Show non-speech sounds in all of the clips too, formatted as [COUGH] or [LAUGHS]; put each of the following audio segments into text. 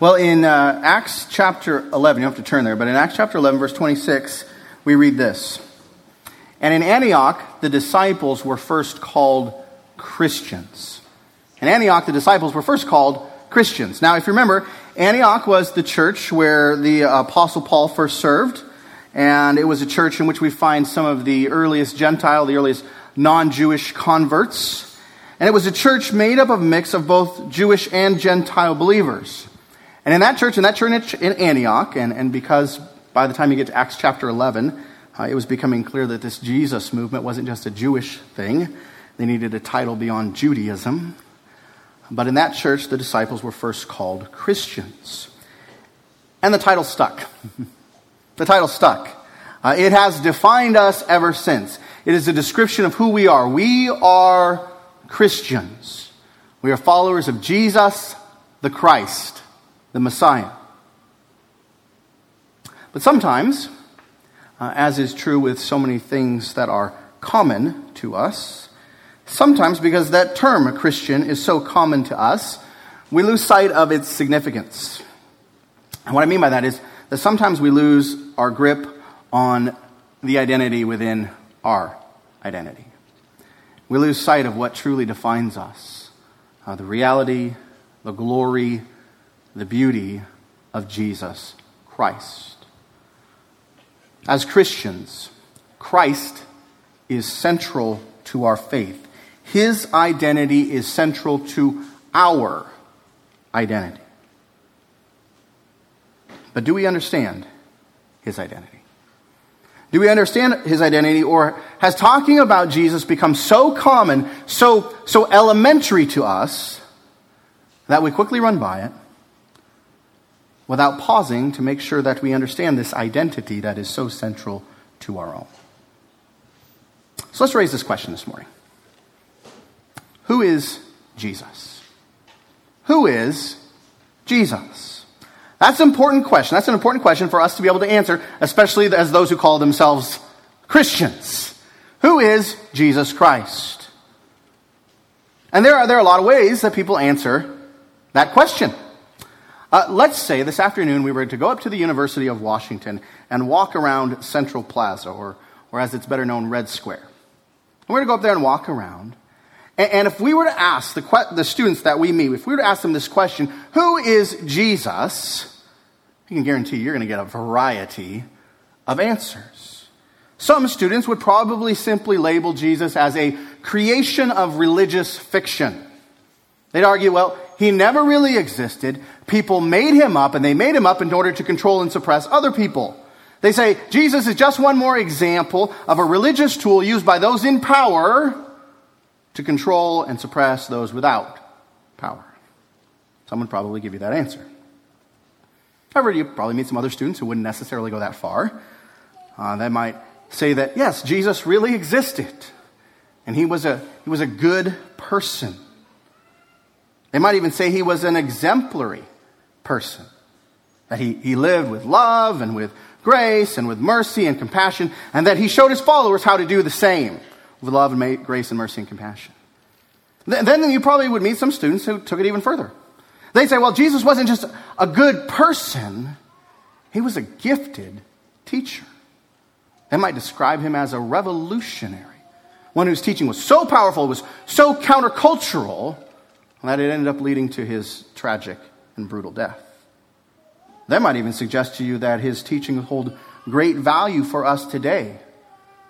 Well, in uh, Acts chapter 11, you don't have to turn there, but in Acts chapter 11, verse 26, we read this. And in Antioch, the disciples were first called Christians. In Antioch, the disciples were first called Christians. Now, if you remember, Antioch was the church where the Apostle Paul first served, and it was a church in which we find some of the earliest Gentile, the earliest non Jewish converts. And it was a church made up of a mix of both Jewish and Gentile believers. And in that church, in that church in Antioch, and, and because by the time you get to Acts chapter 11, uh, it was becoming clear that this Jesus movement wasn't just a Jewish thing, they needed a title beyond Judaism. But in that church, the disciples were first called Christians. And the title stuck. [LAUGHS] the title stuck. Uh, it has defined us ever since. It is a description of who we are. We are Christians. We are followers of Jesus, the Christ the Messiah. But sometimes, uh, as is true with so many things that are common to us, sometimes because that term, a Christian, is so common to us, we lose sight of its significance. And what I mean by that is that sometimes we lose our grip on the identity within our identity. We lose sight of what truly defines us uh, the reality, the glory, the beauty of Jesus Christ. As Christians, Christ is central to our faith. His identity is central to our identity. But do we understand his identity? Do we understand his identity, or has talking about Jesus become so common, so, so elementary to us, that we quickly run by it without pausing to make sure that we understand this identity that is so central to our own. So let's raise this question this morning Who is Jesus? Who is Jesus? That's an important question. That's an important question for us to be able to answer, especially as those who call themselves Christians. Who is Jesus Christ? And there are, there are a lot of ways that people answer that question. Uh, let's say this afternoon we were to go up to the University of Washington and walk around Central Plaza, or, or as it's better known, Red Square. And we're going to go up there and walk around. And, and if we were to ask the, the students that we meet, if we were to ask them this question, who is Jesus? I can guarantee you're going to get a variety of answers. Some students would probably simply label Jesus as a creation of religious fiction. They'd argue, well, he never really existed. People made him up, and they made him up in order to control and suppress other people. They say Jesus is just one more example of a religious tool used by those in power to control and suppress those without power. Someone probably give you that answer. However, you probably meet some other students who wouldn't necessarily go that far. Uh, they might say that, yes, Jesus really existed, and he was a, he was a good person. They might even say he was an exemplary person, that he, he lived with love and with grace and with mercy and compassion, and that he showed his followers how to do the same with love and grace and mercy and compassion. Then you probably would meet some students who took it even further. They say, well, Jesus wasn't just a good person, he was a gifted teacher. They might describe him as a revolutionary, one whose teaching was so powerful, was so countercultural, and that it ended up leading to his tragic and brutal death. That might even suggest to you that his teaching hold great value for us today.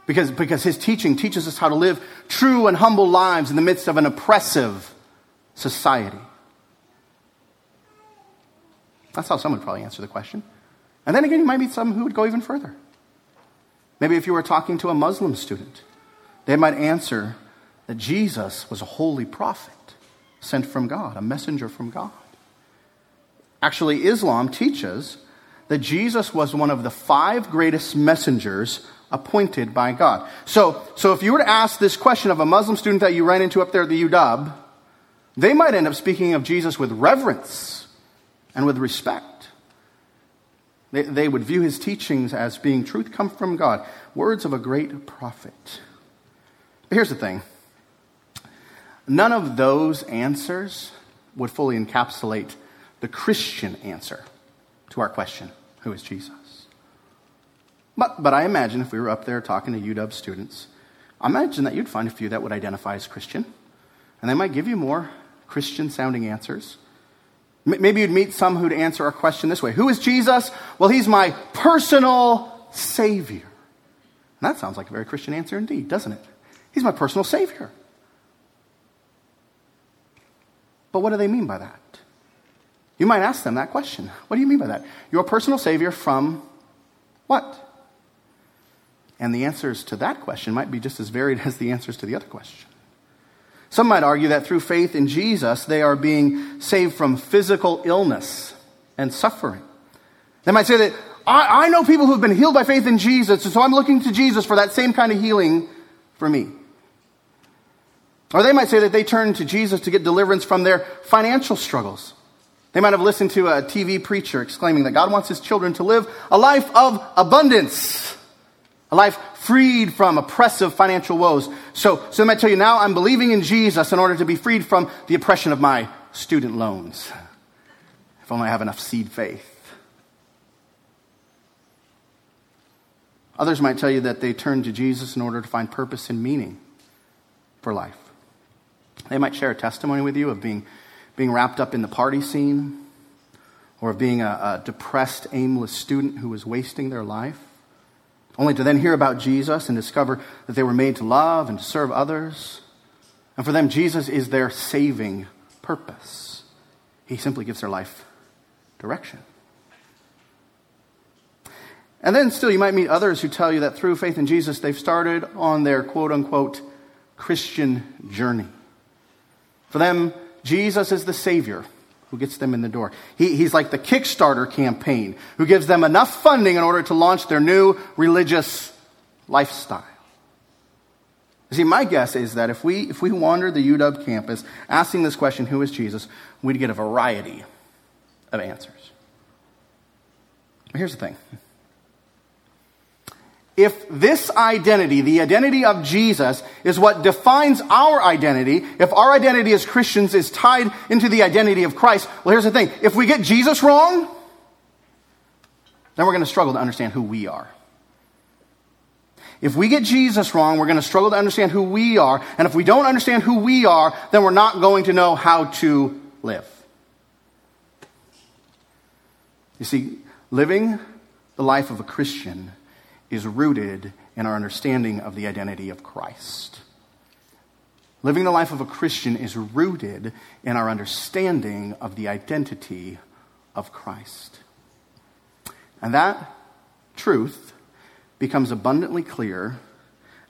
Because, because his teaching teaches us how to live true and humble lives in the midst of an oppressive society. That's how some would probably answer the question. And then again, you might meet some who would go even further. Maybe if you were talking to a Muslim student, they might answer that Jesus was a holy prophet sent from God, a messenger from God. Actually, Islam teaches that Jesus was one of the five greatest messengers appointed by God. So, so if you were to ask this question of a Muslim student that you ran into up there at the UW, they might end up speaking of Jesus with reverence and with respect. They, they would view his teachings as being truth come from God, words of a great prophet. But here's the thing None of those answers would fully encapsulate the Christian answer to our question who is Jesus? But, but I imagine if we were up there talking to UW students, I imagine that you'd find a few that would identify as Christian, and they might give you more Christian sounding answers. Maybe you'd meet some who'd answer our question this way Who is Jesus? Well, he's my personal Savior. And that sounds like a very Christian answer indeed, doesn't it? He's my personal Savior. But what do they mean by that? You might ask them that question. What do you mean by that? Your personal Savior from what? And the answers to that question might be just as varied [LAUGHS] as the answers to the other question. Some might argue that through faith in Jesus, they are being saved from physical illness and suffering. They might say that, I, I know people who've been healed by faith in Jesus, and so I'm looking to Jesus for that same kind of healing for me. Or they might say that they turn to Jesus to get deliverance from their financial struggles. They might have listened to a TV preacher exclaiming that God wants his children to live a life of abundance, a life freed from oppressive financial woes. So, so they might tell you, now I'm believing in Jesus in order to be freed from the oppression of my student loans. If only I have enough seed faith. Others might tell you that they turn to Jesus in order to find purpose and meaning for life. They might share a testimony with you of being, being wrapped up in the party scene or of being a, a depressed, aimless student who was wasting their life only to then hear about Jesus and discover that they were made to love and to serve others. And for them, Jesus is their saving purpose. He simply gives their life direction. And then still, you might meet others who tell you that through faith in Jesus, they've started on their quote unquote Christian journey. For them, Jesus is the Savior who gets them in the door. He, he's like the Kickstarter campaign who gives them enough funding in order to launch their new religious lifestyle. See, my guess is that if we, if we wander the UW campus asking this question, who is Jesus, we'd get a variety of answers. But here's the thing if this identity, the identity of Jesus, is what defines our identity, if our identity as Christians is tied into the identity of Christ, well, here's the thing. If we get Jesus wrong, then we're going to struggle to understand who we are. If we get Jesus wrong, we're going to struggle to understand who we are. And if we don't understand who we are, then we're not going to know how to live. You see, living the life of a Christian is rooted in our understanding of the identity of Christ. Living the life of a Christian is rooted in our understanding of the identity of Christ. And that truth becomes abundantly clear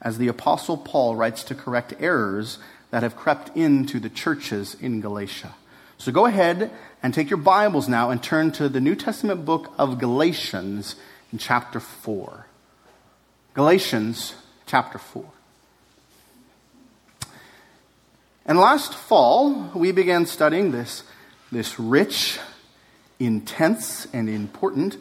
as the Apostle Paul writes to correct errors that have crept into the churches in Galatia. So go ahead and take your Bibles now and turn to the New Testament book of Galatians in chapter 4. Galatians chapter 4. And last fall, we began studying this, this rich, intense, and important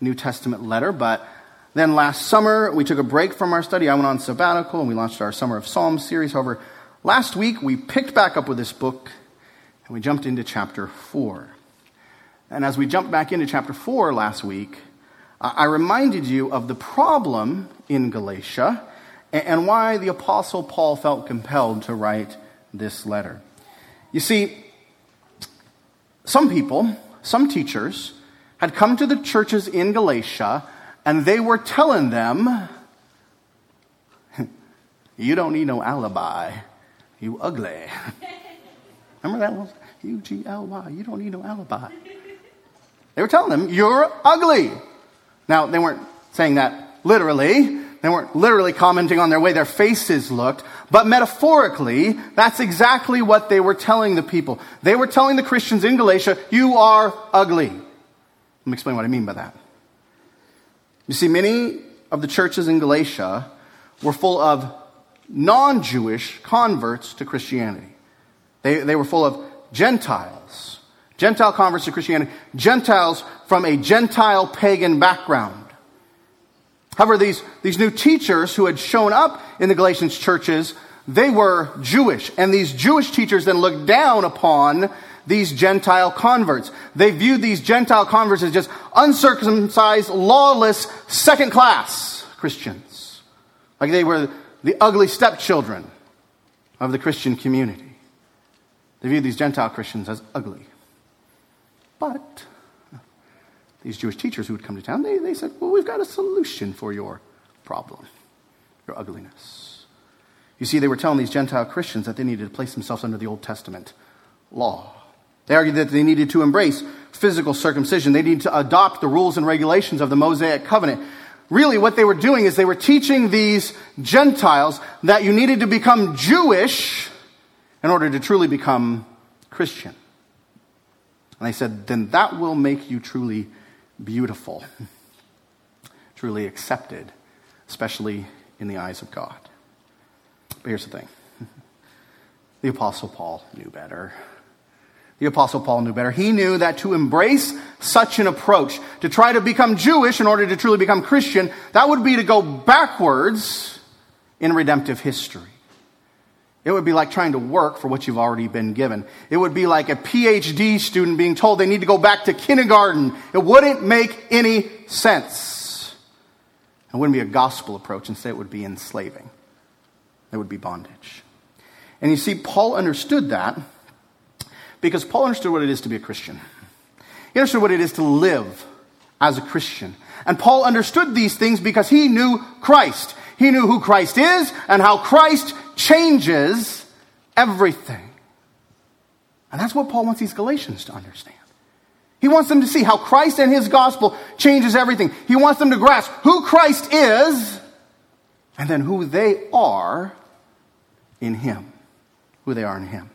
New Testament letter. But then last summer, we took a break from our study. I went on sabbatical and we launched our Summer of Psalms series. However, last week, we picked back up with this book and we jumped into chapter 4. And as we jumped back into chapter 4 last week, I reminded you of the problem in Galatia and why the Apostle Paul felt compelled to write this letter. You see, some people, some teachers, had come to the churches in Galatia and they were telling them, [LAUGHS] You don't need no alibi. You ugly. [LAUGHS] Remember that one? U G L Y. You don't need no alibi. They were telling them, You're ugly. Now, they weren't saying that literally. They weren't literally commenting on their way their faces looked, but metaphorically, that's exactly what they were telling the people. They were telling the Christians in Galatia, you are ugly. Let me explain what I mean by that. You see, many of the churches in Galatia were full of non Jewish converts to Christianity. They, they were full of Gentiles Gentile converts to Christianity, Gentiles from a Gentile pagan background. However, these, these new teachers who had shown up in the Galatians churches, they were Jewish. And these Jewish teachers then looked down upon these Gentile converts. They viewed these Gentile converts as just uncircumcised, lawless, second class Christians. Like they were the ugly stepchildren of the Christian community. They viewed these Gentile Christians as ugly. But these Jewish teachers who would come to town, they, they said, Well, we've got a solution for your problem, your ugliness. You see, they were telling these Gentile Christians that they needed to place themselves under the Old Testament law. They argued that they needed to embrace physical circumcision. They needed to adopt the rules and regulations of the Mosaic covenant. Really, what they were doing is they were teaching these Gentiles that you needed to become Jewish in order to truly become Christian. And they said, then that will make you truly beautiful, [LAUGHS] truly accepted, especially in the eyes of God. But here's the thing [LAUGHS] the Apostle Paul knew better. The Apostle Paul knew better. He knew that to embrace such an approach, to try to become Jewish in order to truly become Christian, that would be to go backwards in redemptive history. It would be like trying to work for what you've already been given. It would be like a PhD student being told they need to go back to kindergarten. It wouldn't make any sense. It wouldn't be a gospel approach. Instead, it would be enslaving. It would be bondage. And you see, Paul understood that because Paul understood what it is to be a Christian. He understood what it is to live as a Christian. And Paul understood these things because he knew Christ. He knew who Christ is and how Christ changes everything. And that's what Paul wants these Galatians to understand. He wants them to see how Christ and his gospel changes everything. He wants them to grasp who Christ is and then who they are in him. Who they are in him.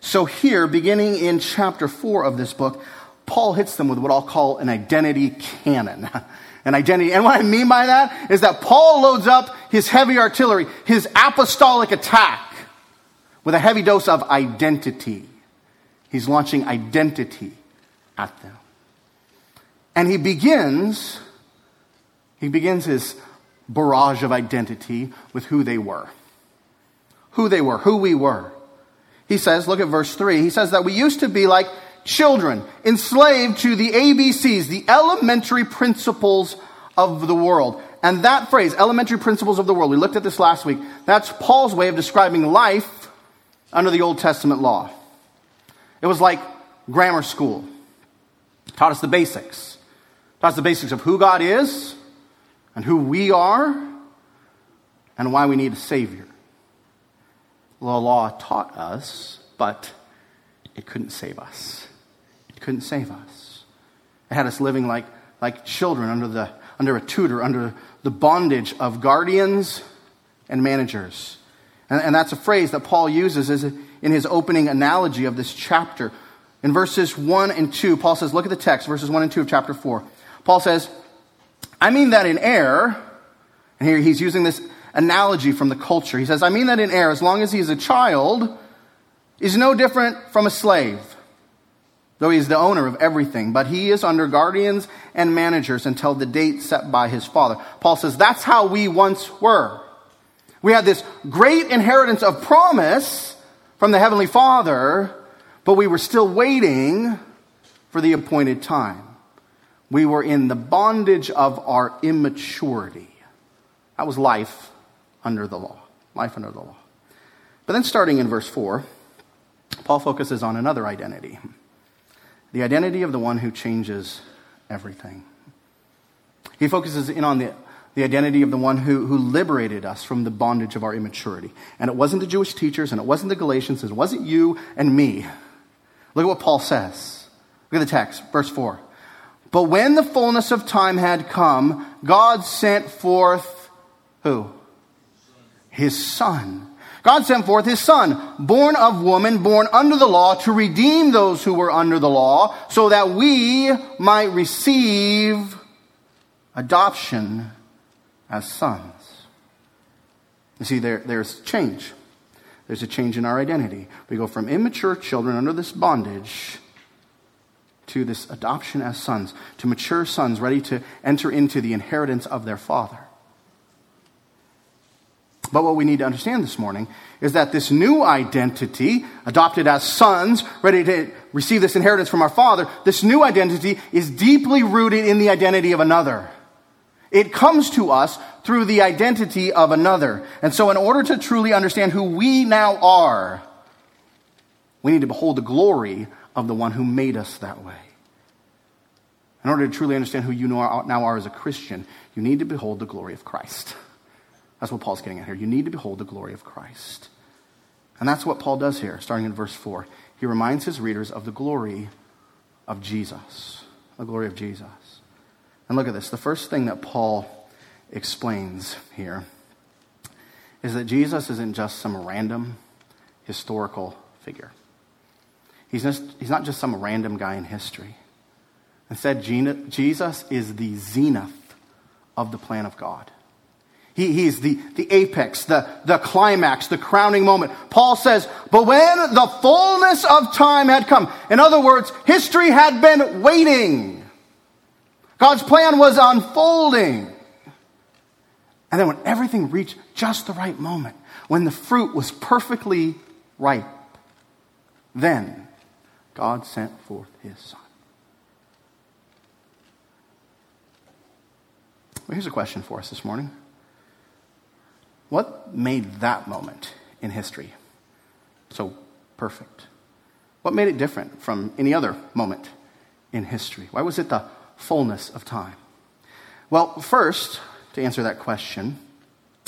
So here, beginning in chapter 4 of this book, Paul hits them with what I'll call an identity cannon. [LAUGHS] an identity. And what I mean by that is that Paul loads up his heavy artillery, his apostolic attack, with a heavy dose of identity. He's launching identity at them. And he begins, he begins his barrage of identity with who they were. Who they were, who we were. He says, look at verse 3. He says that we used to be like children, enslaved to the ABCs, the elementary principles of the world. And that phrase, elementary principles of the world, we looked at this last week. That's Paul's way of describing life under the Old Testament law. It was like grammar school. taught us the basics. taught us the basics of who God is and who we are and why we need a Savior. The law taught us, but it couldn't save us couldn't save us. It had us living like, like children under, the, under a tutor, under the bondage of guardians and managers. And, and that's a phrase that Paul uses in his opening analogy of this chapter. In verses 1 and 2, Paul says, look at the text, verses 1 and 2 of chapter 4. Paul says, I mean that in heir, and here he's using this analogy from the culture. He says, I mean that in heir, as long as he is a child, is no different from a slave though he is the owner of everything, but he is under guardians and managers until the date set by his father. Paul says that's how we once were. We had this great inheritance of promise from the Heavenly Father, but we were still waiting for the appointed time. We were in the bondage of our immaturity. That was life under the law. Life under the law. But then starting in verse 4, Paul focuses on another identity the identity of the one who changes everything. He focuses in on the, the identity of the one who, who liberated us from the bondage of our immaturity. And it wasn't the Jewish teachers, and it wasn't the Galatians, and it wasn't you and me. Look at what Paul says. Look at the text, verse 4. But when the fullness of time had come, God sent forth who? His son God sent forth his son, born of woman, born under the law, to redeem those who were under the law, so that we might receive adoption as sons. You see, there, there's change. There's a change in our identity. We go from immature children under this bondage to this adoption as sons, to mature sons ready to enter into the inheritance of their father. But what we need to understand this morning is that this new identity, adopted as sons, ready to receive this inheritance from our Father, this new identity is deeply rooted in the identity of another. It comes to us through the identity of another. And so, in order to truly understand who we now are, we need to behold the glory of the one who made us that way. In order to truly understand who you now are as a Christian, you need to behold the glory of Christ. That's what Paul's getting at here. You need to behold the glory of Christ. And that's what Paul does here, starting in verse 4. He reminds his readers of the glory of Jesus. The glory of Jesus. And look at this. The first thing that Paul explains here is that Jesus isn't just some random historical figure. He's, just, he's not just some random guy in history. Instead, Jesus is the zenith of the plan of God. He, he's the, the apex, the, the climax, the crowning moment. Paul says, but when the fullness of time had come, in other words, history had been waiting. God's plan was unfolding. And then when everything reached just the right moment, when the fruit was perfectly ripe, then God sent forth his son. Well, here's a question for us this morning. What made that moment in history so perfect? What made it different from any other moment in history? Why was it the fullness of time? Well, first, to answer that question,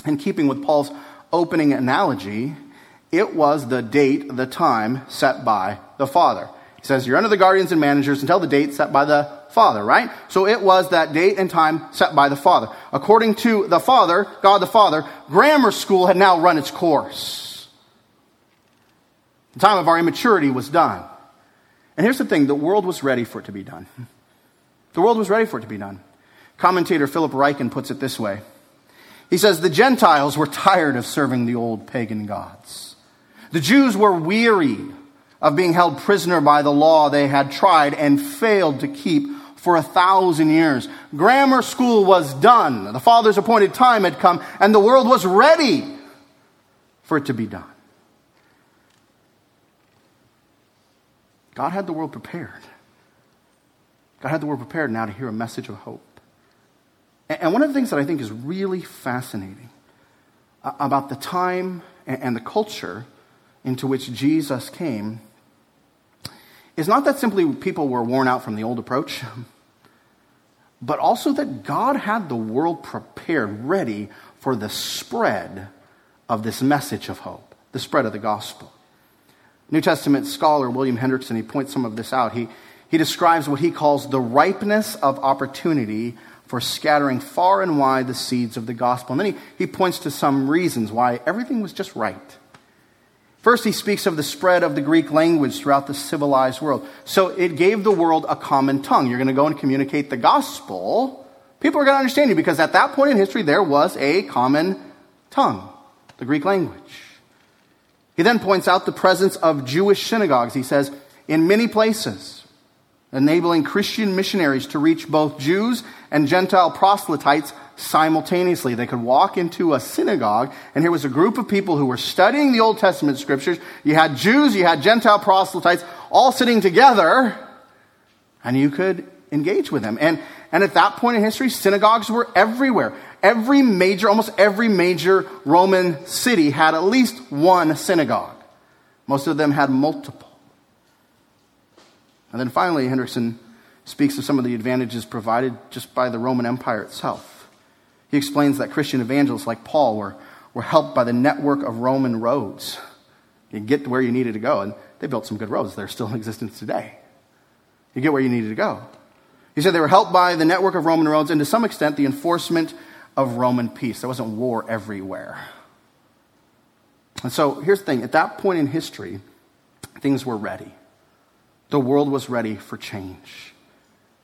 in keeping with Paul's opening analogy, it was the date, the time set by the Father. He says, You're under the guardians and managers until the date set by the Father, right? So it was that date and time set by the Father. According to the Father, God the Father, grammar school had now run its course. The time of our immaturity was done. And here's the thing the world was ready for it to be done. The world was ready for it to be done. Commentator Philip Ryken puts it this way He says, The Gentiles were tired of serving the old pagan gods. The Jews were weary of being held prisoner by the law they had tried and failed to keep for a thousand years. Grammar school was done. The Father's appointed time had come, and the world was ready for it to be done. God had the world prepared. God had the world prepared now to hear a message of hope. And one of the things that I think is really fascinating about the time and the culture into which Jesus came is not that simply people were worn out from the old approach, but also that God had the world prepared, ready for the spread of this message of hope, the spread of the gospel. New Testament scholar William Hendriksen, he points some of this out. He, he describes what he calls the ripeness of opportunity for scattering far and wide the seeds of the gospel. And then he, he points to some reasons why everything was just right. First, he speaks of the spread of the Greek language throughout the civilized world. So it gave the world a common tongue. You're going to go and communicate the gospel. People are going to understand you because at that point in history, there was a common tongue, the Greek language. He then points out the presence of Jewish synagogues. He says, in many places, enabling Christian missionaries to reach both Jews and Gentile proselytes simultaneously. They could walk into a synagogue, and here was a group of people who were studying the Old Testament scriptures. You had Jews, you had Gentile proselytes, all sitting together, and you could engage with them. And, and at that point in history, synagogues were everywhere. Every major, almost every major Roman city had at least one synagogue. Most of them had multiple. And then finally, Hendriksen speaks of some of the advantages provided just by the Roman Empire itself. He explains that Christian evangelists like Paul were, were helped by the network of Roman roads. You get to where you needed to go, and they built some good roads. They're still in [LAUGHS] existence today. You get where you needed to go. He said they were helped by the network of Roman roads and to some extent the enforcement of Roman peace. There wasn't war everywhere. And so here's the thing at that point in history, things were ready. The world was ready for change.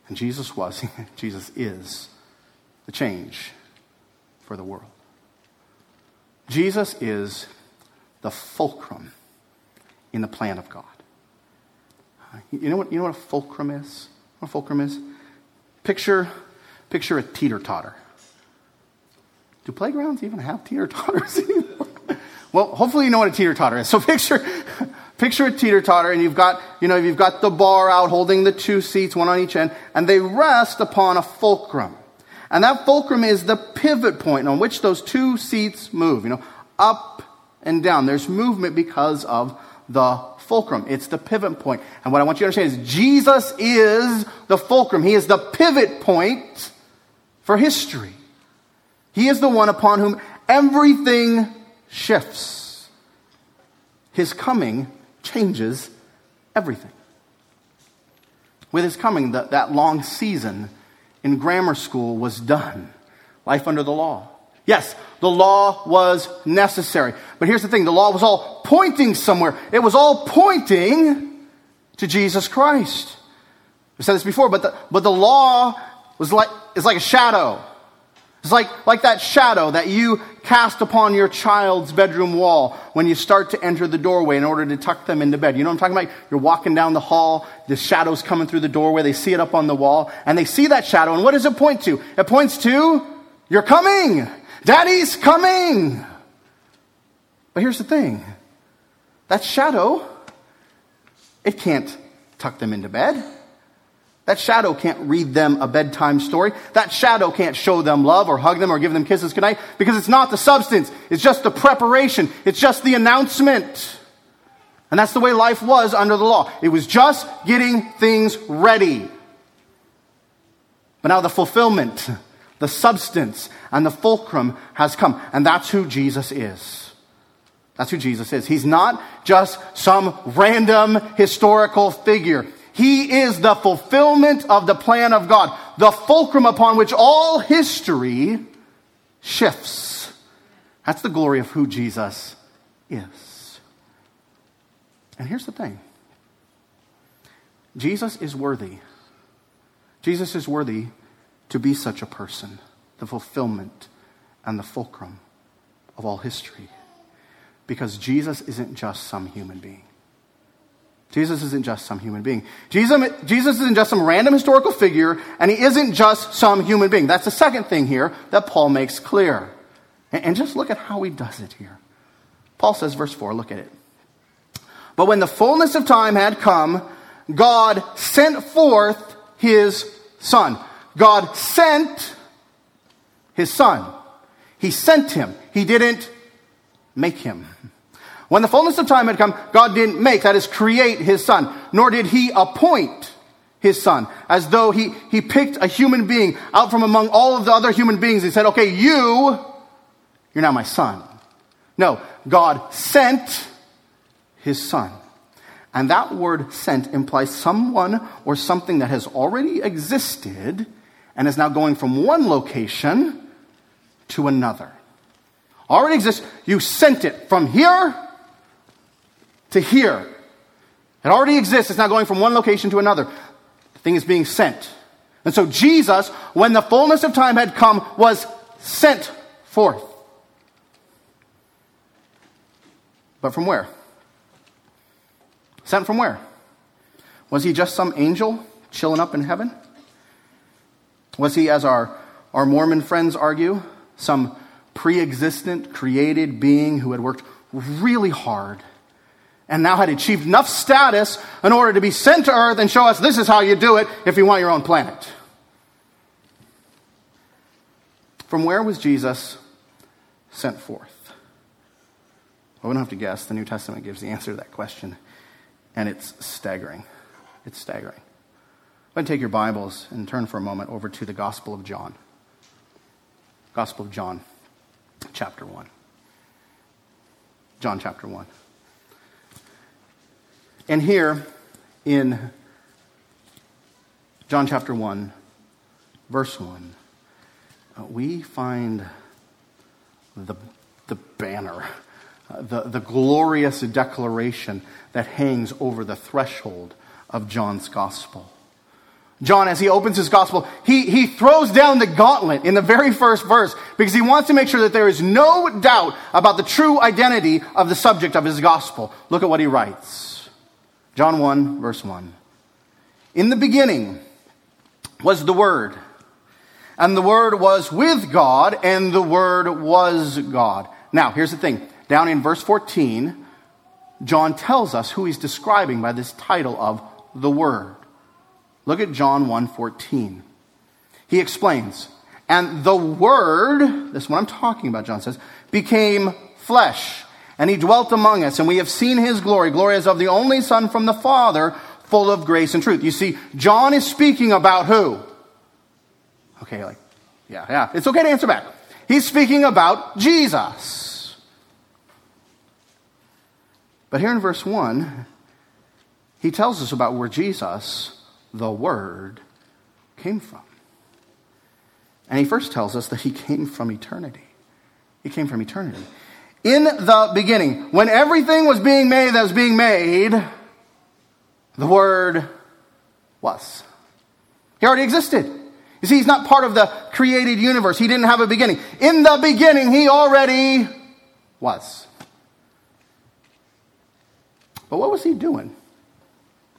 And Jesus was, [LAUGHS] Jesus is the change for the world. Jesus is the fulcrum in the plan of God. You know what, you know what a fulcrum is? What a fulcrum is? Picture, picture a teeter totter. Do playgrounds even have teeter totters? [LAUGHS] Well, hopefully you know what a teeter totter is. So picture, picture a teeter totter, and you've got, you know, you've got the bar out holding the two seats, one on each end, and they rest upon a fulcrum. And that fulcrum is the pivot point on which those two seats move, you know, up and down. There's movement because of the fulcrum. It's the pivot point. And what I want you to understand is Jesus is the fulcrum. He is the pivot point for history. He is the one upon whom everything shifts. His coming changes everything. With his coming, the, that long season in grammar school was done. Life under the law. Yes, the law was necessary. But here's the thing the law was all pointing somewhere, it was all pointing to Jesus Christ. We said this before, but the, but the law was like, is like a shadow. It's like, like that shadow that you cast upon your child's bedroom wall when you start to enter the doorway in order to tuck them into bed. You know what I'm talking about? You're walking down the hall, the shadow's coming through the doorway, they see it up on the wall, and they see that shadow, and what does it point to? It points to, you're coming! Daddy's coming! But here's the thing that shadow, it can't tuck them into bed. That shadow can't read them a bedtime story. That shadow can't show them love or hug them or give them kisses goodnight because it's not the substance. It's just the preparation. It's just the announcement. And that's the way life was under the law. It was just getting things ready. But now the fulfillment, [LAUGHS] the substance, and the fulcrum has come. And that's who Jesus is. That's who Jesus is. He's not just some random historical figure. He is the fulfillment of the plan of God, the fulcrum upon which all history shifts. That's the glory of who Jesus is. And here's the thing Jesus is worthy. Jesus is worthy to be such a person, the fulfillment and the fulcrum of all history. Because Jesus isn't just some human being. Jesus isn't just some human being. Jesus, Jesus isn't just some random historical figure, and he isn't just some human being. That's the second thing here that Paul makes clear. And, and just look at how he does it here. Paul says, verse 4, look at it. But when the fullness of time had come, God sent forth his son. God sent his son. He sent him. He didn't make him. When the fullness of time had come, God didn't make, that is, create his son, nor did he appoint his son, as though he, he picked a human being out from among all of the other human beings and said, okay, you, you're now my son. No, God sent his son. And that word sent implies someone or something that has already existed and is now going from one location to another. Already exists. You sent it from here to here. It already exists. It's not going from one location to another. The thing is being sent. And so Jesus, when the fullness of time had come, was sent forth. But from where? Sent from where? Was he just some angel chilling up in heaven? Was he, as our, our Mormon friends argue, some pre existent, created being who had worked really hard and now had achieved enough status in order to be sent to earth and show us this is how you do it if you want your own planet. From where was Jesus sent forth? We don't have to guess. The New Testament gives the answer to that question, and it's staggering. It's staggering. Go and take your Bibles and turn for a moment over to the Gospel of John. Gospel of John, chapter 1. John chapter 1. And here in John chapter 1, verse 1, uh, we find the, the banner, uh, the, the glorious declaration that hangs over the threshold of John's gospel. John, as he opens his gospel, he, he throws down the gauntlet in the very first verse because he wants to make sure that there is no doubt about the true identity of the subject of his gospel. Look at what he writes. John 1, verse 1. In the beginning was the Word, and the Word was with God, and the Word was God. Now, here's the thing down in verse 14, John tells us who he's describing by this title of the Word. Look at John 1:14. He explains, and the Word, this is what I'm talking about, John says, became flesh, and he dwelt among us, and we have seen his glory, glory as of the only Son from the Father, full of grace and truth. You see, John is speaking about who? Okay, like, yeah, yeah. It's okay to answer back. He's speaking about Jesus. But here in verse 1, he tells us about where Jesus, the Word, came from. And he first tells us that he came from eternity. He came from eternity. In the beginning, when everything was being made that was being made, the Word was. He already existed. You see, he's not part of the created universe. He didn't have a beginning. In the beginning, he already was. But what was he doing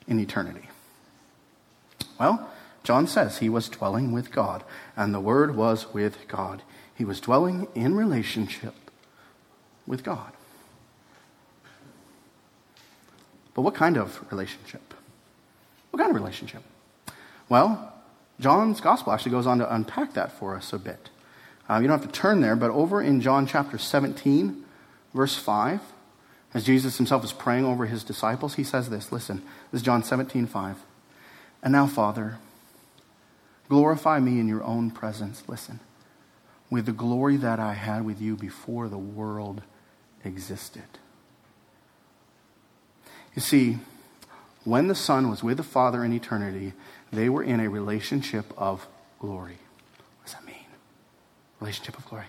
in eternity? Well, John says he was dwelling with God, and the Word was with God. He was dwelling in relationship with God. But what kind of relationship? What kind of relationship? Well, John's gospel actually goes on to unpack that for us a bit. Uh, you don't have to turn there, but over in John chapter 17, verse 5, as Jesus himself is praying over his disciples, he says this. Listen, this is John 17, 5. And now, Father, glorify me in your own presence. Listen, with the glory that I had with you before the world existed. You see, when the Son was with the Father in eternity, they were in a relationship of glory. What does that mean? Relationship of glory.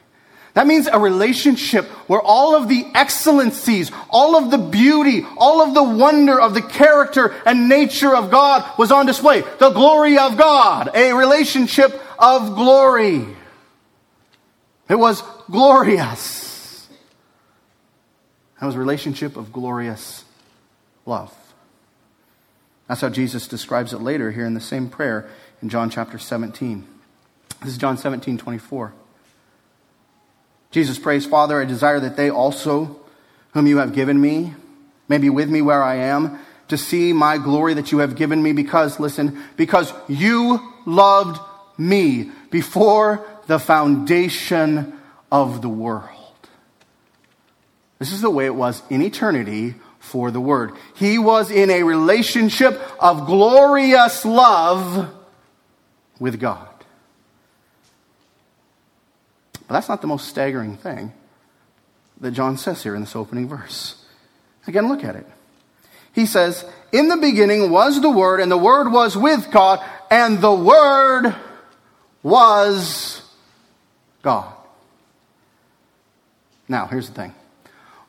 That means a relationship where all of the excellencies, all of the beauty, all of the wonder of the character and nature of God was on display. The glory of God, a relationship of glory. It was glorious. That was a relationship of glorious love. That's how Jesus describes it later here in the same prayer in John chapter 17. This is John 17, 24. Jesus prays, Father, I desire that they also, whom you have given me, may be with me where I am, to see my glory that you have given me, because, listen, because you loved me before the foundation of the world. This is the way it was in eternity for the Word. He was in a relationship of glorious love with God. But that's not the most staggering thing that John says here in this opening verse. Again, look at it. He says, In the beginning was the Word, and the Word was with God, and the Word was God. Now, here's the thing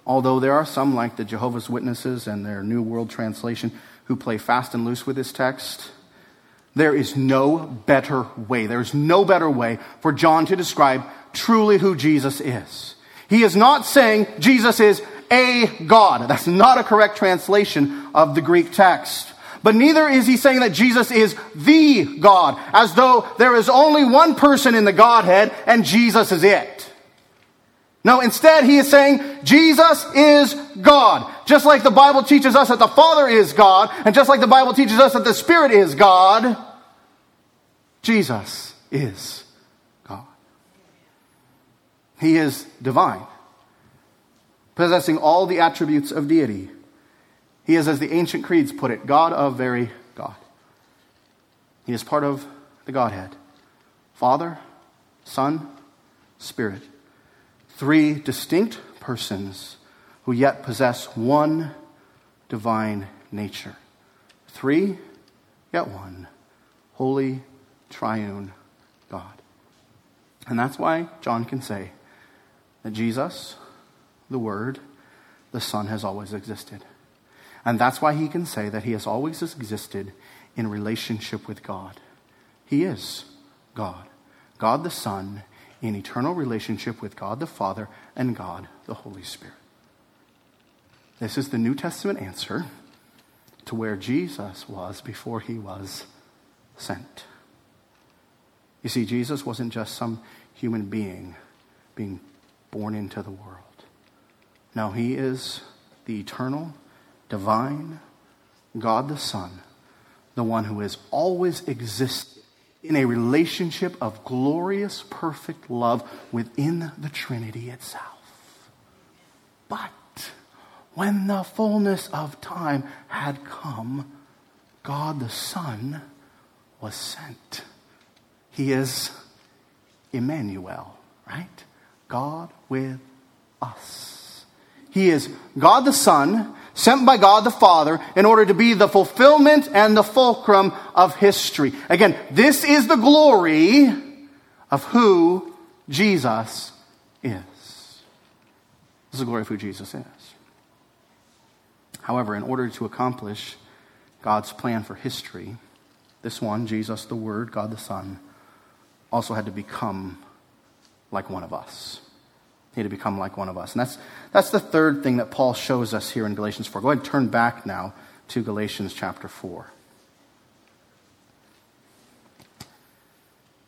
Although there are some, like the Jehovah's Witnesses and their New World Translation, who play fast and loose with this text, there is no better way. There's no better way for John to describe truly who Jesus is. He is not saying Jesus is a God. That's not a correct translation of the Greek text. But neither is he saying that Jesus is the God, as though there is only one person in the Godhead and Jesus is it. No, instead, he is saying Jesus is God. Just like the Bible teaches us that the Father is God, and just like the Bible teaches us that the Spirit is God, Jesus is God. He is divine, possessing all the attributes of deity. He is, as the ancient creeds put it, God of very God. He is part of the Godhead Father, Son, Spirit three distinct persons who yet possess one divine nature. Three, yet one. Holy, triune God. And that's why John can say that Jesus, the Word, the Son, has always existed. And that's why he can say that he has always existed in relationship with God. He is God. God the Son in eternal relationship with God the Father and God the Holy Spirit. This is the New Testament answer to where Jesus was before he was sent. You see, Jesus wasn't just some human being being born into the world. No, he is the eternal, divine God the Son, the one who has always existed in a relationship of glorious, perfect love within the Trinity itself. But when the fullness of time had come, God the Son was sent. He is Emmanuel, right? God with us. He is God the Son, sent by God the Father in order to be the fulfillment and the fulcrum of history. Again, this is the glory of who Jesus is. This is the glory of who Jesus is. However, in order to accomplish God's plan for history, this one, Jesus the Word, God the Son, also had to become like one of us. Had to become like one of us. And that's, that's the third thing that Paul shows us here in Galatians 4. Go ahead and turn back now to Galatians chapter 4.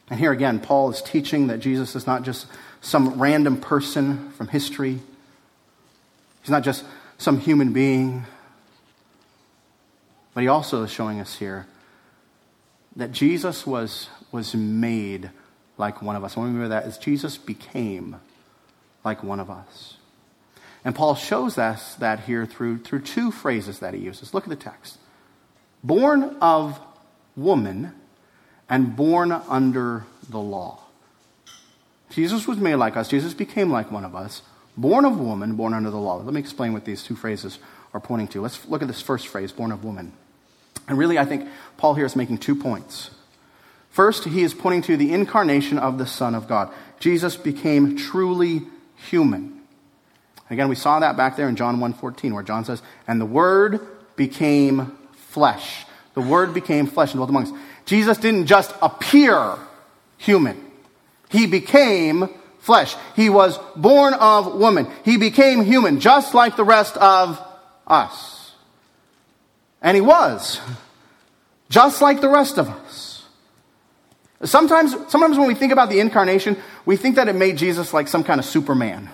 And here again, Paul is teaching that Jesus is not just some random person from history. He's not just some human being. But he also is showing us here that Jesus was, was made like one of us. What we remember that is Jesus became like one of us. And Paul shows us that here through, through two phrases that he uses. Look at the text born of woman and born under the law. Jesus was made like us, Jesus became like one of us, born of woman, born under the law. Let me explain what these two phrases are pointing to. Let's look at this first phrase, born of woman. And really, I think Paul here is making two points. First, he is pointing to the incarnation of the Son of God. Jesus became truly human. Again, we saw that back there in John 1:14 where John says, "And the word became flesh." The word became flesh and dwelt among us. Jesus didn't just appear human. He became flesh. He was born of woman. He became human just like the rest of us. And he was just like the rest of us. Sometimes, sometimes when we think about the incarnation, we think that it made Jesus like some kind of Superman.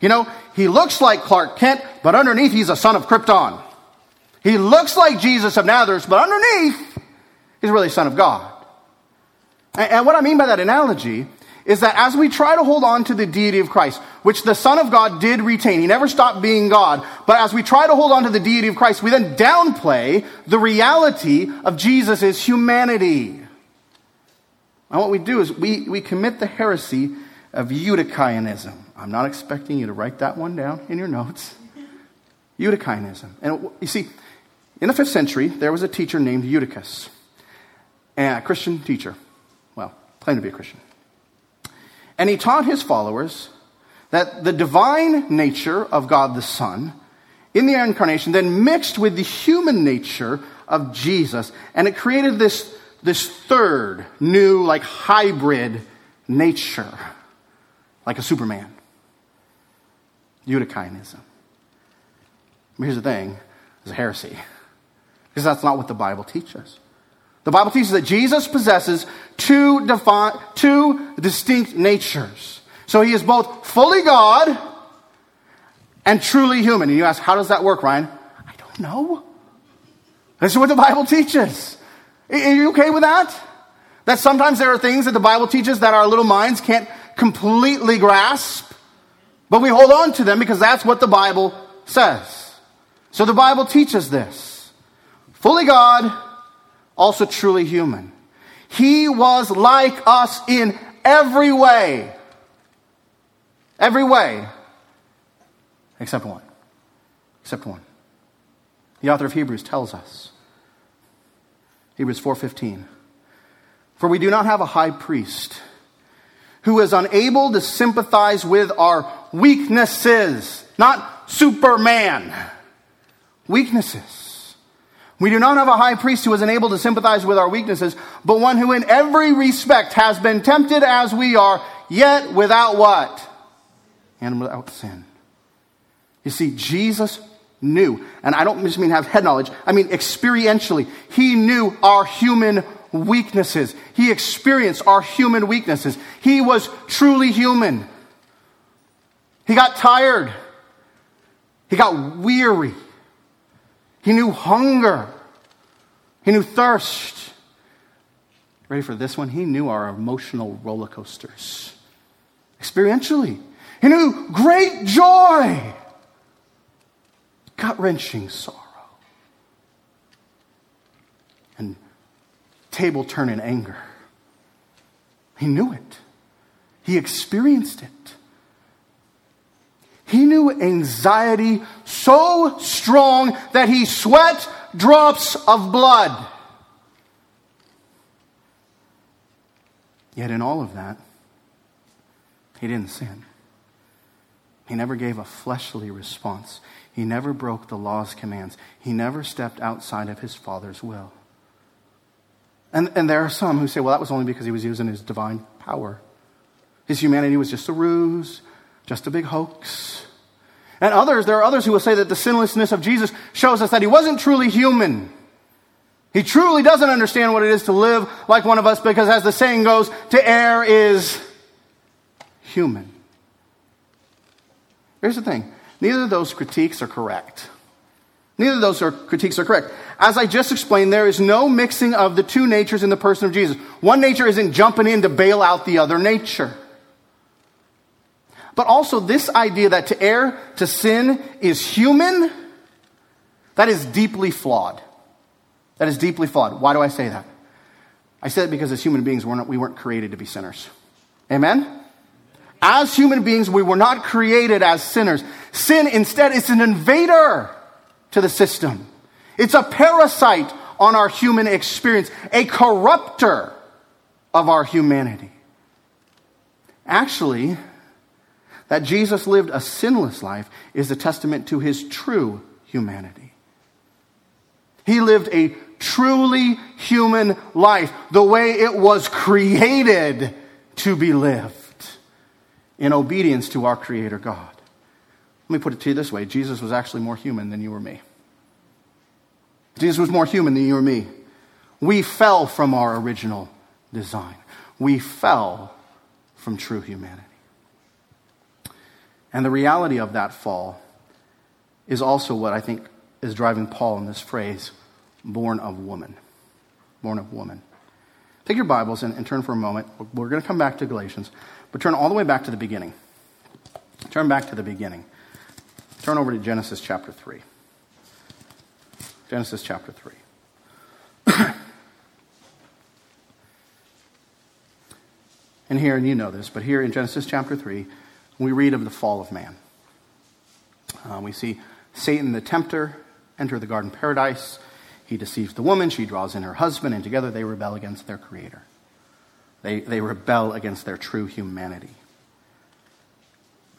You know, he looks like Clark Kent, but underneath he's a son of Krypton. He looks like Jesus of Nazareth, but underneath he's really son of God. And, and what I mean by that analogy is that as we try to hold on to the deity of Christ, which the Son of God did retain, he never stopped being God, but as we try to hold on to the deity of Christ, we then downplay the reality of Jesus' humanity. And what we do is we, we commit the heresy of Eutychianism. I'm not expecting you to write that one down in your notes. Eutychianism. And you see, in the fifth century, there was a teacher named Eutychus, a Christian teacher. Well, claimed to be a Christian. And he taught his followers that the divine nature of God the Son in the incarnation then mixed with the human nature of Jesus, and it created this, this third new, like hybrid nature, like a Superman. Eutychianism. But here's the thing it's a heresy, because that's not what the Bible teaches. The Bible teaches that Jesus possesses two, defi- two distinct natures. So he is both fully God and truly human. And you ask, how does that work, Ryan? I don't know. This is what the Bible teaches. Are you okay with that? That sometimes there are things that the Bible teaches that our little minds can't completely grasp, but we hold on to them because that's what the Bible says. So the Bible teaches this. Fully God, also truly human. He was like us in every way. Every way. Except one. Except one. The author of Hebrews tells us. Hebrews 4:15. For we do not have a high priest who is unable to sympathize with our weaknesses, not Superman. Weaknesses we do not have a high priest who is unable to sympathize with our weaknesses, but one who in every respect has been tempted as we are, yet without what? And without sin. You see, Jesus knew, and I don't just mean have head knowledge, I mean experientially. He knew our human weaknesses. He experienced our human weaknesses. He was truly human. He got tired. He got weary. He knew hunger. He knew thirst. Ready for this one? He knew our emotional roller coasters. Experientially, he knew great joy, gut wrenching sorrow, and table turning anger. He knew it, he experienced it. He knew anxiety so strong that he sweat drops of blood. Yet, in all of that, he didn't sin. He never gave a fleshly response. He never broke the law's commands. He never stepped outside of his Father's will. And, and there are some who say, well, that was only because he was using his divine power. His humanity was just a ruse, just a big hoax. And others, there are others who will say that the sinlessness of Jesus shows us that he wasn't truly human. He truly doesn't understand what it is to live like one of us because, as the saying goes, to err is human. Here's the thing neither of those critiques are correct. Neither of those are, critiques are correct. As I just explained, there is no mixing of the two natures in the person of Jesus. One nature isn't jumping in to bail out the other nature. But also, this idea that to err, to sin, is human, that is deeply flawed. That is deeply flawed. Why do I say that? I said it because as human beings, we're not, we weren't created to be sinners. Amen? As human beings, we were not created as sinners. Sin, instead, is an invader to the system. It's a parasite on our human experience, a corrupter of our humanity. Actually, that Jesus lived a sinless life is a testament to his true humanity. He lived a truly human life, the way it was created to be lived in obedience to our Creator God. Let me put it to you this way Jesus was actually more human than you or me. Jesus was more human than you or me. We fell from our original design, we fell from true humanity. And the reality of that fall is also what I think is driving Paul in this phrase born of woman. Born of woman. Take your Bibles and, and turn for a moment. We're going to come back to Galatians, but turn all the way back to the beginning. Turn back to the beginning. Turn over to Genesis chapter 3. Genesis chapter 3. [CLEARS THROAT] and here, and you know this, but here in Genesis chapter 3, we read of the fall of man. Uh, we see Satan the tempter enter the garden paradise. He deceives the woman, she draws in her husband, and together they rebel against their creator. They, they rebel against their true humanity.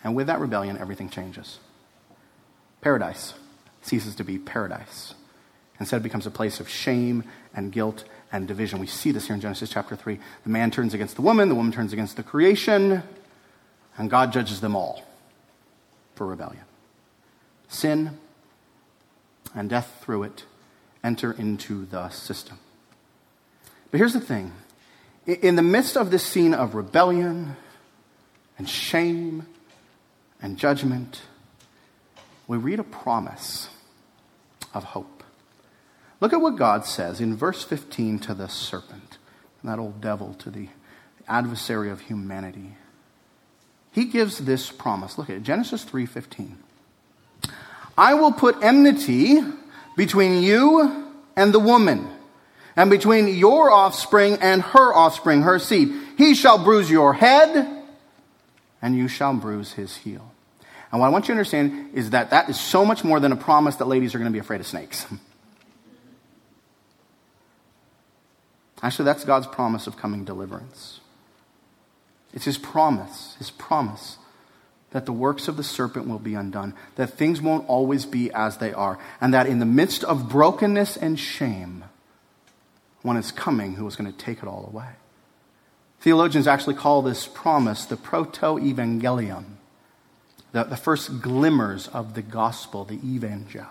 And with that rebellion, everything changes. Paradise ceases to be paradise. Instead, it becomes a place of shame and guilt and division. We see this here in Genesis chapter 3. The man turns against the woman, the woman turns against the creation, and God judges them all for rebellion. Sin and death through it enter into the system. But here's the thing in the midst of this scene of rebellion and shame and judgment, we read a promise of hope. Look at what God says in verse 15 to the serpent, that old devil, to the adversary of humanity. He gives this promise. Look at it, Genesis 3:15. I will put enmity between you and the woman, and between your offspring and her offspring, her seed. He shall bruise your head, and you shall bruise his heel. And what I want you to understand is that that is so much more than a promise that ladies are going to be afraid of snakes. [LAUGHS] Actually, that's God's promise of coming deliverance. It's his promise, his promise that the works of the serpent will be undone, that things won't always be as they are, and that in the midst of brokenness and shame, one is coming who is going to take it all away. Theologians actually call this promise the proto evangelion, the, the first glimmers of the gospel, the evangel.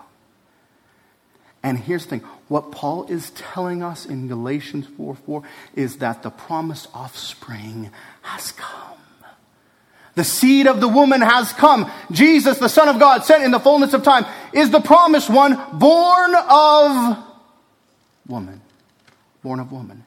And here's the thing what Paul is telling us in Galatians 4 4 is that the promised offspring has come The seed of the woman has come. Jesus, the Son of God, sent in the fullness of time, is the promised one, born of woman. Born of woman.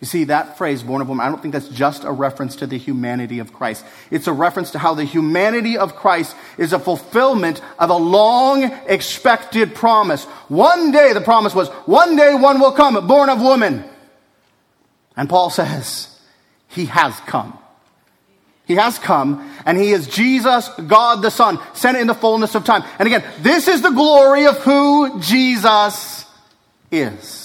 You see, that phrase, born of woman, I don't think that's just a reference to the humanity of Christ. It's a reference to how the humanity of Christ is a fulfillment of a long expected promise. One day, the promise was, one day one will come, born of woman. And Paul says, He has come. He has come, and He is Jesus, God the Son, sent in the fullness of time. And again, this is the glory of who Jesus is.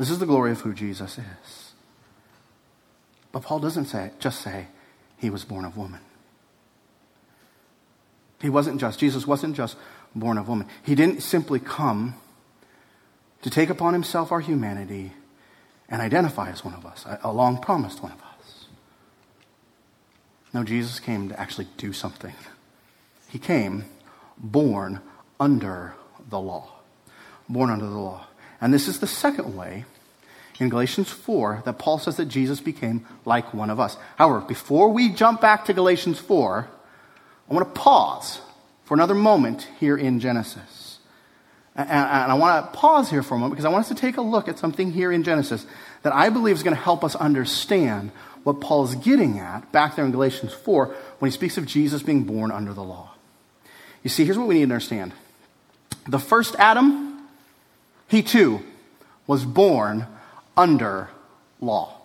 This is the glory of who Jesus is. But Paul doesn't say, just say, he was born of woman. He wasn't just, Jesus wasn't just born of woman. He didn't simply come to take upon himself our humanity and identify as one of us, a long promised one of us. No, Jesus came to actually do something. He came born under the law. Born under the law. And this is the second way in Galatians 4 that Paul says that Jesus became like one of us. However, before we jump back to Galatians 4, I want to pause for another moment here in Genesis. And, I want to pause here for a moment because I want us to take a look at something here in Genesis that I believe is going to help us understand what Paul is getting at back there in Galatians 4 when he speaks of Jesus being born under the law. You see, here's what we need to understand the first Adam, he too was born under law.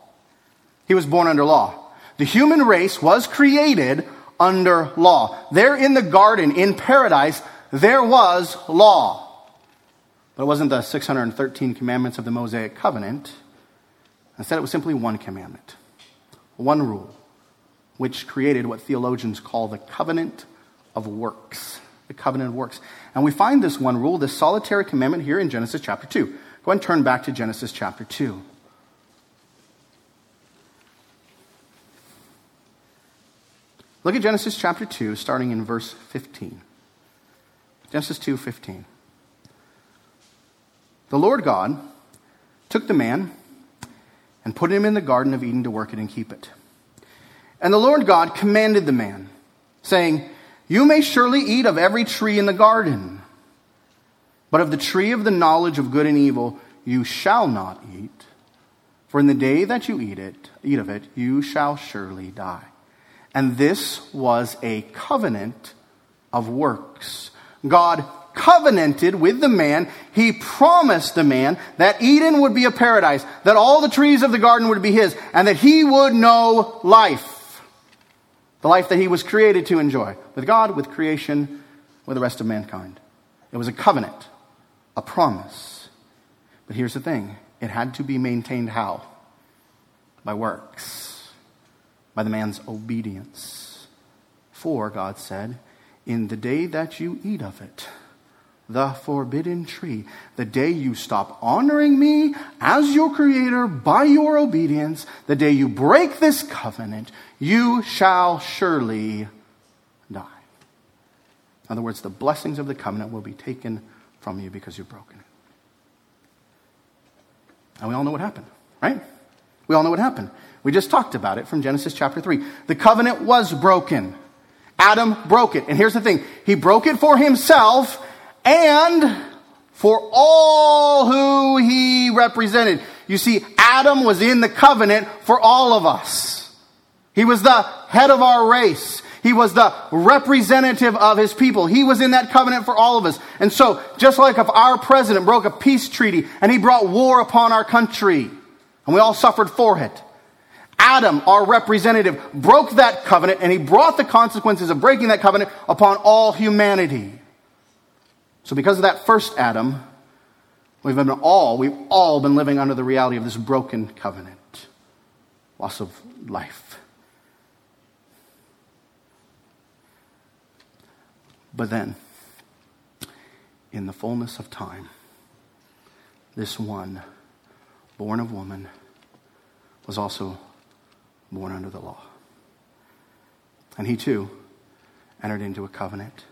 He was born under law. The human race was created under law. There in the garden, in paradise, there was law. But it wasn't the 613 commandments of the Mosaic covenant. Instead, it was simply one commandment, one rule, which created what theologians call the covenant of works. The covenant of works. And we find this one rule, this solitary commandment, here in Genesis chapter 2. Go and turn back to Genesis chapter 2. Look at Genesis chapter 2, starting in verse 15. Genesis 2 15. The Lord God took the man and put him in the Garden of Eden to work it and keep it. And the Lord God commanded the man, saying, You may surely eat of every tree in the garden. But of the tree of the knowledge of good and evil you shall not eat, for in the day that you eat it, eat of it, you shall surely die. And this was a covenant of works. God covenanted with the man. He promised the man that Eden would be a paradise, that all the trees of the garden would be his, and that he would know life. The life that he was created to enjoy with God, with creation, with the rest of mankind. It was a covenant a promise. But here's the thing it had to be maintained how? By works, by the man's obedience. For, God said, in the day that you eat of it, the forbidden tree, the day you stop honoring me as your creator by your obedience, the day you break this covenant, you shall surely die. In other words, the blessings of the covenant will be taken from you because you've broken it. And we all know what happened, right? We all know what happened. We just talked about it from Genesis chapter 3. The covenant was broken. Adam broke it. And here's the thing he broke it for himself and for all who he represented. You see, Adam was in the covenant for all of us. He was the head of our race. He was the representative of his people. He was in that covenant for all of us. And so, just like if our president broke a peace treaty and he brought war upon our country, and we all suffered for it, Adam, our representative, broke that covenant and he brought the consequences of breaking that covenant upon all humanity. So, because of that first Adam, we've been all, we've all been living under the reality of this broken covenant. Loss of life. But then, in the fullness of time, this one, born of woman, was also born under the law. And he too entered into a covenant.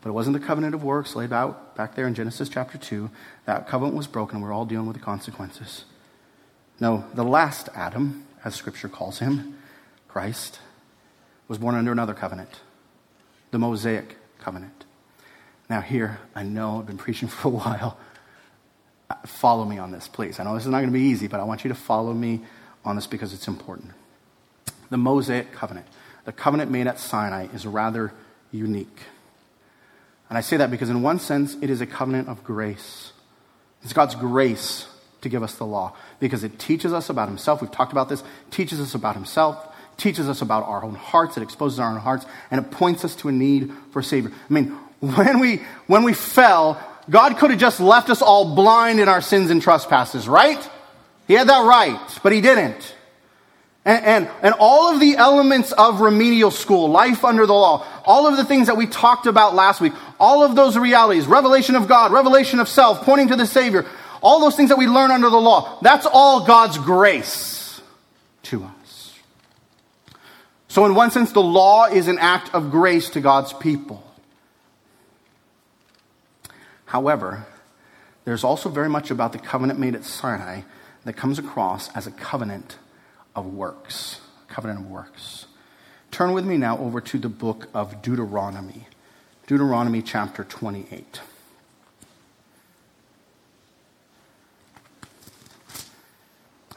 But it wasn't the covenant of works laid out back there in Genesis chapter 2. That covenant was broken. We're all dealing with the consequences. No, the last Adam, as Scripture calls him, Christ, was born under another covenant, the Mosaic covenant. Now, here, I know I've been preaching [LAUGHS] for a while. Follow me on this, please. I know this is not going to be easy, but I want you to follow me on this because it's important. The Mosaic covenant, the covenant made at Sinai, is rather unique. And I say that because, in one sense, it is a covenant of grace. It's God's grace to give us the law because it teaches us about Himself. We've talked about this, teaches us about Himself, teaches us about our own hearts, it exposes our own hearts, and it points us to a need for a Savior. I mean, [LAUGHS] when we, when we fell, God could have just left us all blind in our sins and trespasses, right? He had that right, but He didn't. And, and, and, all of the elements of remedial school, life under the law, all of the things that we talked about last week, all of those realities, revelation of God, revelation of self, pointing to the Savior, all those things that we learn under the law, that's all God's grace to us. So, in one sense, the law is an act of grace to God's people. However, there's also very much about the covenant made at Sinai that comes across as a covenant of works. Covenant of works. Turn with me now over to the book of Deuteronomy. Deuteronomy chapter 28.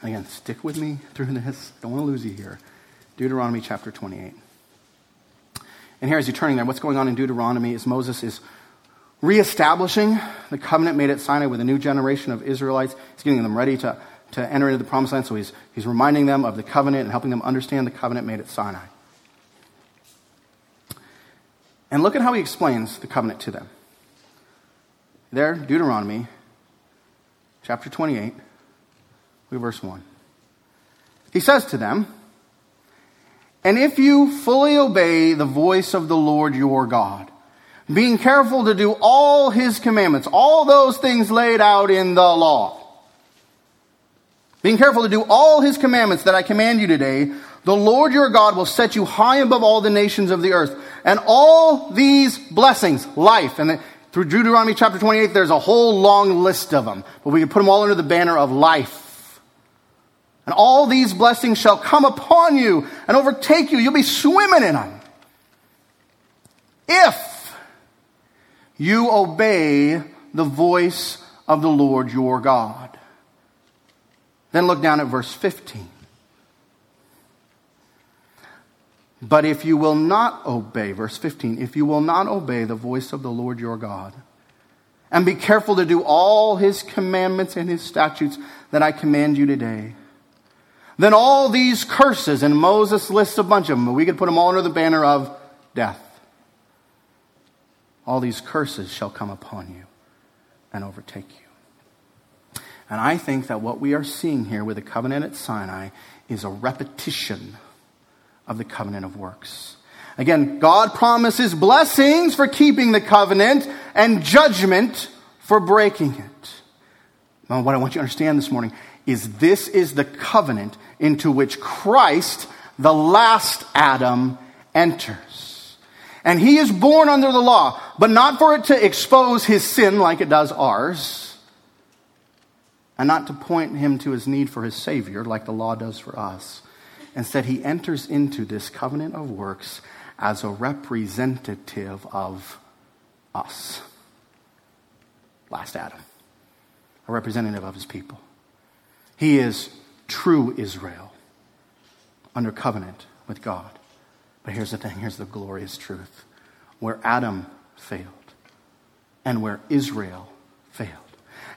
Again, stick with me through this. Don't want to lose you here. Deuteronomy chapter 28. And here, as you're turning there, what's going on in Deuteronomy is Moses is reestablishing the covenant made at Sinai with a new generation of Israelites. He's getting them ready to, to enter into the promised land. So he's, he's reminding them of the covenant and helping them understand the covenant made at Sinai. And look at how he explains the covenant to them. There, Deuteronomy chapter 28, verse 1. He says to them, And if you fully obey the voice of the Lord your God, being careful to do all his commandments, all those things laid out in the law. Being careful to do all his commandments that I command you today, the Lord your God will set you high above all the nations of the earth. And all these blessings, life, and through Deuteronomy chapter 28, there's a whole long list of them, but we can put them all under the banner of life. And all these blessings shall come upon you and overtake you. You'll be swimming in them. If you obey the voice of the Lord your God. Then look down at verse 15. But if you will not obey, verse 15, if you will not obey the voice of the Lord your God, and be careful to do all his commandments and his statutes that I command you today, then all these curses, and Moses lists a bunch of them, we could put them all under the banner of death all these curses shall come upon you and overtake you. And I think that what we are seeing here with the covenant at Sinai is a repetition of the covenant of works. Again, God promises blessings for keeping the covenant and judgment for breaking it. Now, what I want you to understand this morning is this is the covenant into which Christ, the last Adam, enters. And he is born under the law, but not for it to expose his sin like it does ours, and not to point him to his need for his Savior like the law does for us. Instead, he enters into this covenant of works as a representative of us. Last Adam, a representative of his people. He is true Israel under covenant with God. But here's the thing here's the glorious truth. Where Adam failed, and where Israel failed,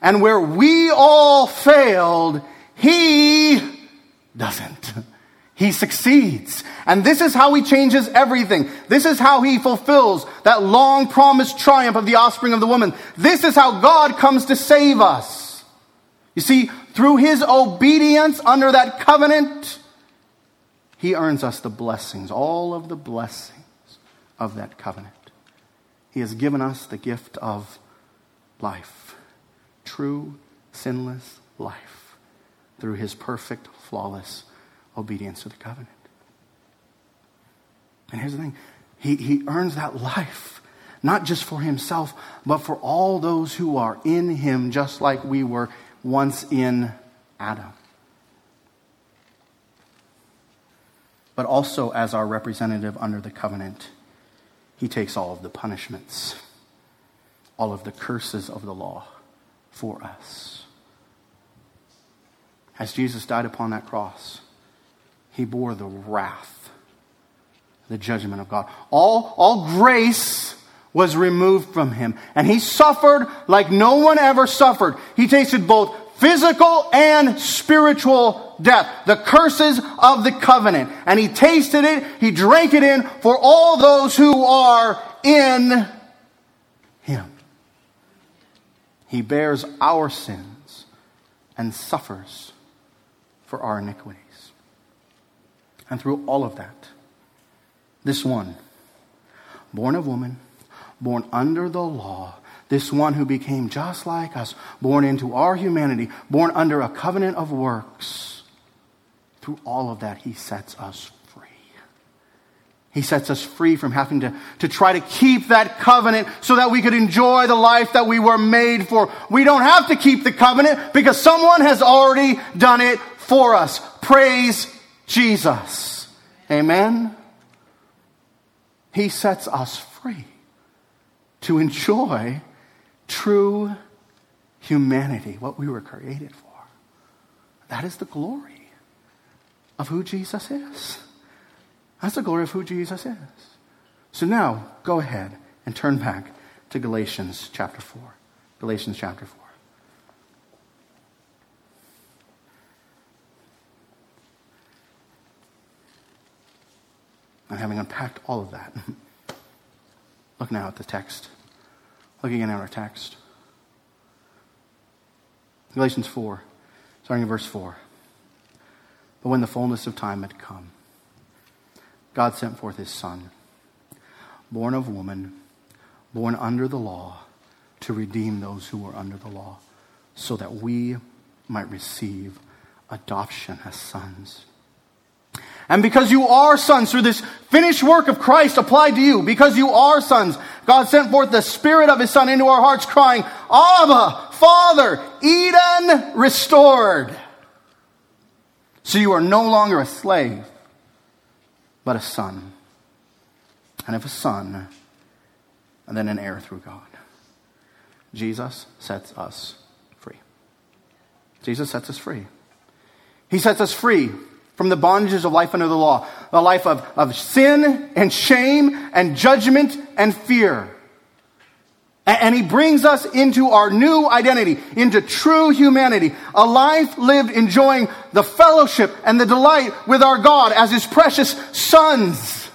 and where we all failed, he doesn't. He succeeds. And this is how he changes everything. This is how he fulfills that long promised triumph of the offspring of the woman. This is how God comes to save us. You see, through his obedience under that covenant, he earns us the blessings, all of the blessings of that covenant. He has given us the gift of life, true, sinless life, through his perfect, flawless obedience to the covenant. And here's the thing he, he earns that life, not just for himself, but for all those who are in him, just like we were once in Adam. but also as our representative under the covenant, he takes all of the punishments, all of the curses of the law for us. As Jesus died upon that cross, he bore the wrath, the judgment of God. All, all grace was removed from him, and he suffered like no one ever suffered. He tasted both physical and spiritual death, the curses of the covenant. And he tasted it, he drank it in for all those who are in him. He bears our sins and suffers for our iniquities. And through all of that, this one, born of woman, born under the law, this one who became just like us, born into our humanity, born under a covenant of works. Through all of that, he sets us free. He sets us free from having to, to try to keep that covenant so that we could enjoy the life that we were made for. We don't have to keep the covenant because someone has already done it for us. Praise Jesus. Amen. He sets us free to enjoy true humanity, what we were created for. That is the glory of who Jesus is. That's the glory of who Jesus is. So now, go ahead and turn back to Galatians chapter 4. Galatians chapter 4. And having unpacked all of that, [LAUGHS] look now at the text. Look again at our text. Galatians 4, starting in verse 4. But when the fullness of time had come, God sent forth his Son, born of woman, born under the law, to redeem those who were under the law, so that we might receive adoption as sons. And because you are sons through this finished work of Christ applied to you, because you are sons, God sent forth the Spirit of His Son into our hearts, crying, Abba, Father, Eden restored. So you are no longer a slave, but a son. And if a son, and then an heir through God. Jesus sets us free. Jesus sets us free. He sets us free from the bondages of life under the law, the life of, of sin and shame and judgment and fear. And, and he brings us into our new identity, into true humanity, a life lived enjoying the fellowship and the delight with our God as his precious sons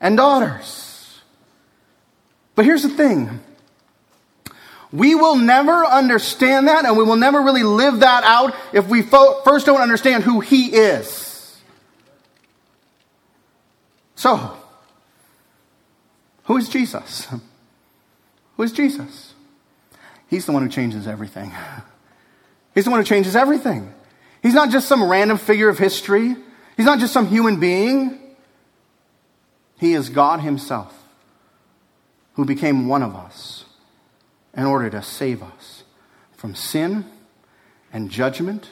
and daughters. But here's the thing. We will never understand that and we will never really live that out if we fo- first don't understand who He is. So, who is Jesus? [LAUGHS] Who is Jesus? He's the one who changes everything. [LAUGHS] He's the one who changes everything. He's not just some random figure of history. He's not just some human being. He is God Himself who became one of us in order to save us from sin and judgment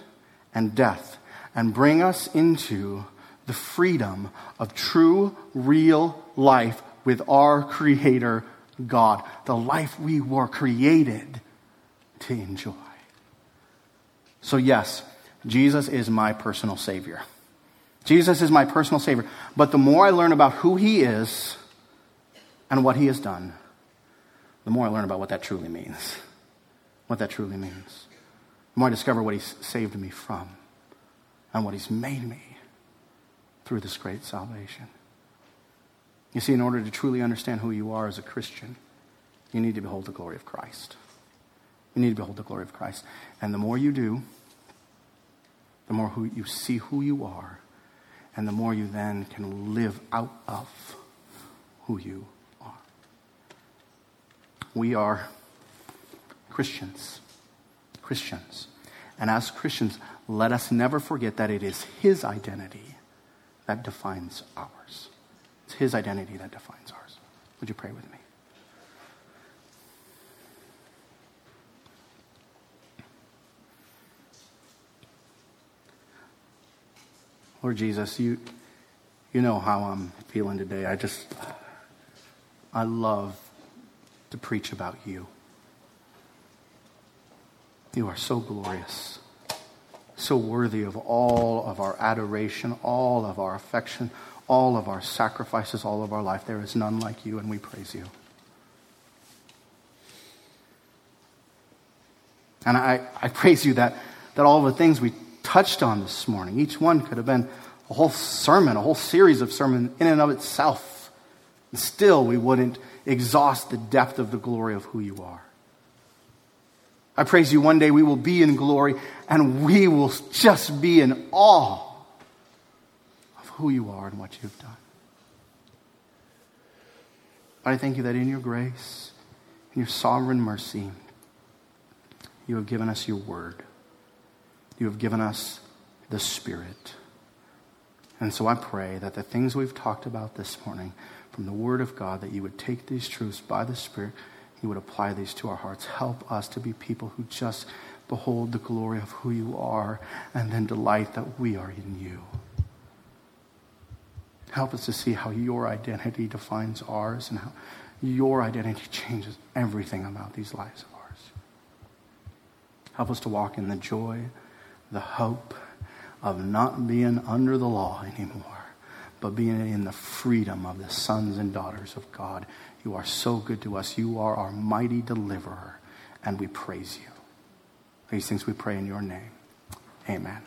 and death and bring us into the freedom of true, real life with our Creator God, the life we were created to enjoy. So, yes, Jesus is my personal Savior. Jesus is my personal Savior. But the more I learn about who He is and what He has done, the more I learn about what that truly means. What that truly means. The more I discover what He's saved me from and what He's made me through this great salvation. You see, in order to truly understand who you are as a Christian, you need to behold the glory of Christ. You need to behold the glory of Christ. And the more you do, the more who you see who you are, and the more you then can live out of who you we are Christians. Christians. And as Christians, let us never forget that it is His identity that defines ours. It's His identity that defines ours. Would you pray with me? Lord Jesus, you, You know how I'm feeling today. I just, I love to preach about you. You are so glorious, so worthy of all of our adoration, all of our affection, all of our sacrifices, all of our life. There is none like you, and we praise you. And I, I praise you that, that all the things we touched on this morning, each one could have been a whole sermon, a whole series of sermons in and of itself. And still, we wouldn't exhaust the depth of the glory of who you are. I praise you one day we will be in glory and we will just be in awe of who you are and what you've done. I thank you that in your grace, in your sovereign mercy, you have given us your word. You have given us the Spirit. And so I pray that the things we've talked about this morning from the Word of God, that you would take these truths by the Spirit, you would apply these to our hearts. Help us to be people who just behold the glory of who you are and then delight that we are in you. Help us to see how your identity defines ours and how your identity changes everything about these lives of ours. Help us to walk in the joy, the hope of not being under the law anymore but being in the freedom of the sons and daughters of God. You are so good to us. You are our mighty deliverer, and we praise you. These things we pray in your name. Amen.